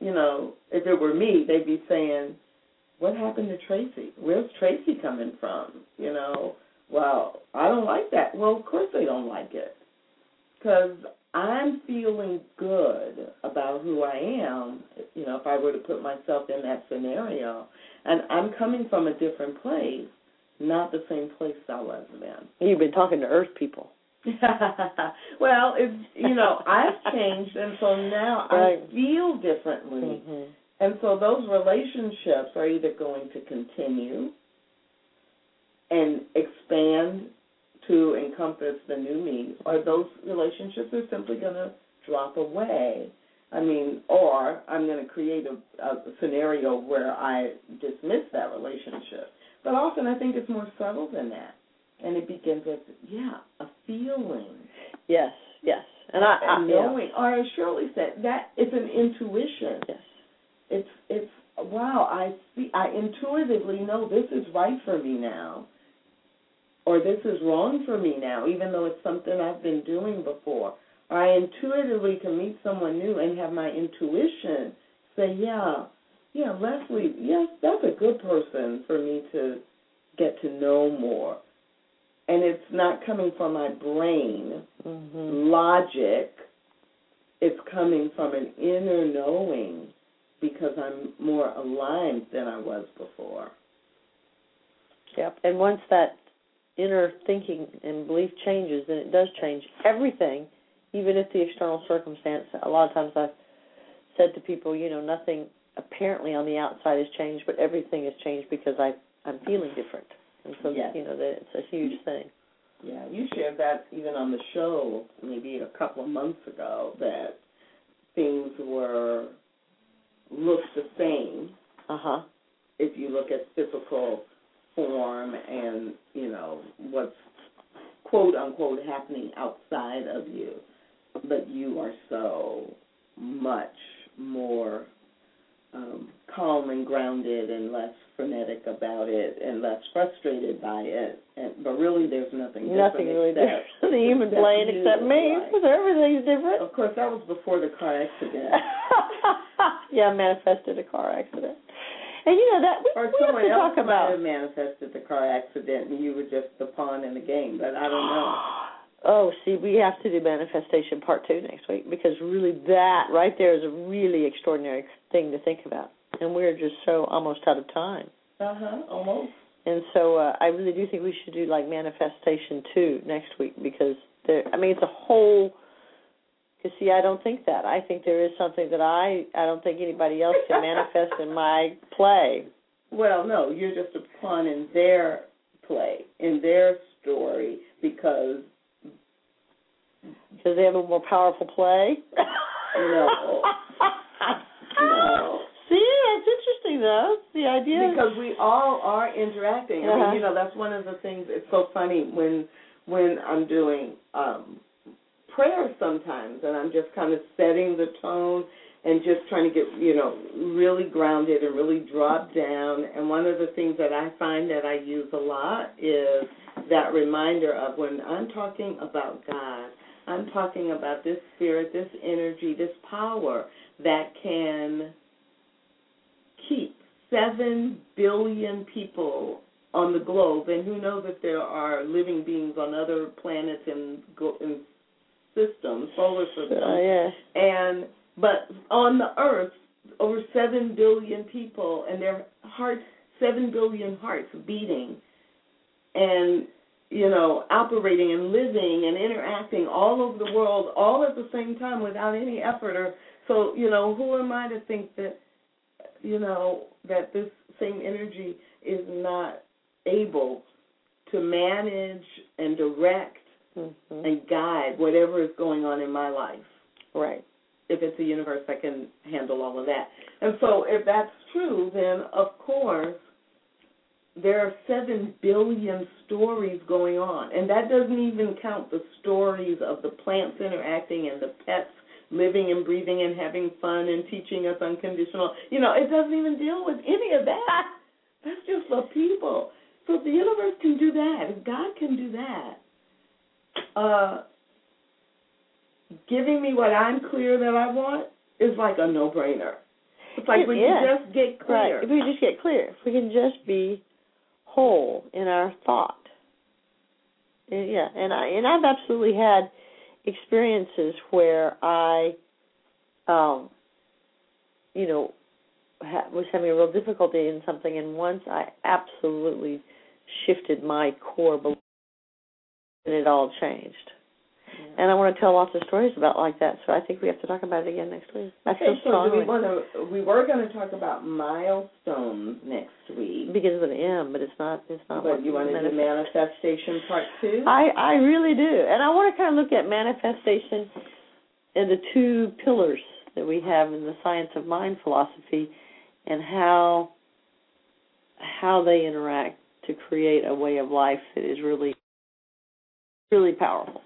you know, if it were me, they'd be saying, What happened to Tracy? Where's Tracy coming from? You know, well, I don't like that. Well, of course they don't like it. Because I'm feeling good about who I am, you know, if I were to put myself in that scenario. And I'm coming from a different place, not the same place I was then. You've been talking to Earth people. well, it's you know, I've changed and so now Right. I feel differently. Mm-hmm. And so those relationships are either going to continue and expand to encompass the new me, or those relationships are simply going to drop away. I mean, or I'm going to create a, a scenario where I dismiss that relationship. But often I think it's more subtle than that. And it begins with, yeah, a feeling. Yes, yes. And I, I and yeah. knowing, or as Shirley said, that it's an intuition Yes. It's it's wow i see i intuitively know this is right for me now. Or this is wrong for me now even though it's something i've been doing before. Or i intuitively can meet someone new and have my intuition say yeah yeah lesley yes that's a good person for me to get to know more. And it's not coming from my brain. Mm-hmm. logic it's coming from an inner knowing because I'm more aligned than I was before. Yep. And once that inner thinking and belief changes, then it does change everything, even if the external circumstance. A lot of times I've said to people, you know, nothing apparently on the outside has changed, but everything has changed because I I'm feeling different, and so Yes. you know that it's a huge thing. Yeah, you shared that even on the show maybe a couple of months ago that things were looked the same Uh huh. if you look at physical form and you know what's quote unquote happening outside of you, but you are so much more um, calm and grounded and less frenetic about it and less frustrated by it. And, but really, there's nothing Nothing different really different. the human except plane except me, because everything's different. Of course, that was before the car accident. yeah, manifested a car accident. And you know that we, Or we have someone to else talk about. have manifested the car accident and you were just the pawn in the game, but I don't know. Oh, see, we have to do manifestation part two next week because really that right there is a really extraordinary thing to think about, and we're just so almost out of time. Uh huh, almost. And so uh, I really do think we should do like manifestation two next week because there. I mean, it's a whole. Because see, I don't think that. I think there is something that I I don't think anybody else can manifest in my play. Well, no, you're just a pawn in their play, in their story, because Because they have a more powerful play. No. No. See, that's interesting though. The idea. because we all are interacting. Uh-huh. mean, you know, that's one of the things. It's so funny when when I'm doing um prayer sometimes, and I'm just kind of setting the tone and just trying to get you know really grounded and really drop down. And one of the things that I find that I use a lot is that reminder of when I'm talking about God. I'm talking about this spirit, this energy, this power that can keep seven billion people on the globe, and who knows if there are living beings on other planets and, and systems, solar systems, Uh, yeah. and but on the Earth, over seven billion people, and their hearts, seven billion hearts beating, and you know, operating and living and interacting all over the world, all at the same time without any effort. Or so, you know, who am I to think that, you know, that this same energy is not able to manage and direct hmm and guide whatever is going on in my life? Right. if it's a universe that can handle all of that. And so if that's true, then of course there are seven billion stories going on. And that doesn't even count the stories of the plants interacting and the pets living and breathing and having fun and teaching us unconditional. You know, it doesn't even deal with any of that. That's just the people. So if the universe can do that, if God can do that, uh giving me what I'm clear that I want is like a no brainer. It's like It you just get clear. Right. If we just get clear, if we can just be whole in our thought. And, yeah, and I and I've absolutely had experiences where I, um, you know, ha- was having a real difficulty in something, and once I absolutely shifted my core belief, and it all changed. And I want to tell lots of stories about like that, so I think we have to talk about it again next week. I Okay, feel so strongly we want to? We were going to talk about milestones next week, because of an M, but it's not. It's not. but you want to do manifestation part two? I I really do, and I want to kind of look at manifestation and the two pillars that we have in the science of mind philosophy, and how how they interact to create a way of life that is really really powerful.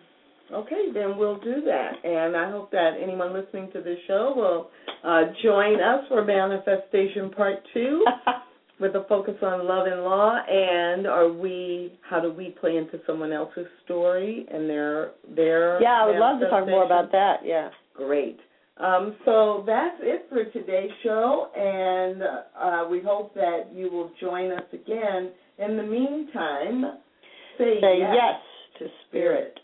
Okay, then we'll do that. And I hope that anyone listening to this show will uh, join us for Manifestation Part 2 with a focus on love and law. And are we, how do we play into someone else's story and their, their yeah, I would love to talk more about that. Yeah. Great. Um, so that's it for today's show, and uh, we hope that you will join us again. In the meantime, say, Say yes. yes spirit.